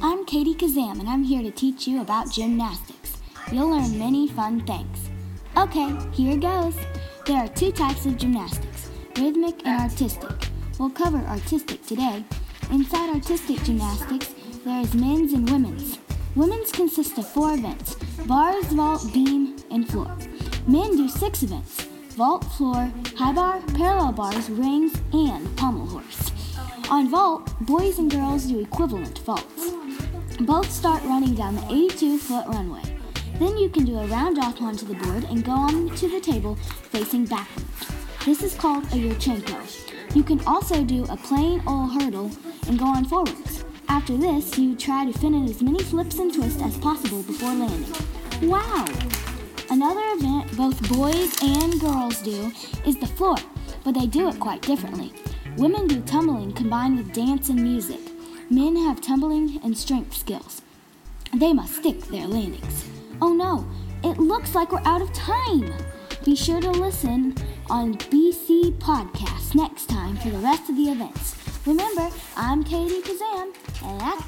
I'm Katie Kazam, and I'm here to teach you about gymnastics. You'll learn many fun things. Okay, here goes. There are two types of gymnastics rhythmic and artistic. We'll cover artistic today. Inside artistic gymnastics, there is men's and women's. Women's consist of four events bars, vault, beam, and floor. Men do six events vault, floor, high bar, parallel bars, rings, and pommel horse. On vault, boys and girls do equivalent vaults. Both start running down the 82 foot runway. Then you can do a round off onto the board and go on to the table facing backwards. This is called a Yurchenko. You can also do a plain old hurdle and go on forwards. After this, you try to fit in as many flips and twists as possible before landing. Wow! Another event both boys and girls do is the floor, but they do it quite differently. Women do tumbling combined with dance and music. Men have tumbling and strength skills. They must stick their landings. Oh no, it looks like we're out of time. Be sure to listen on BC Podcast next time for the rest of the events. Remember, I'm Katie Kazan, and that's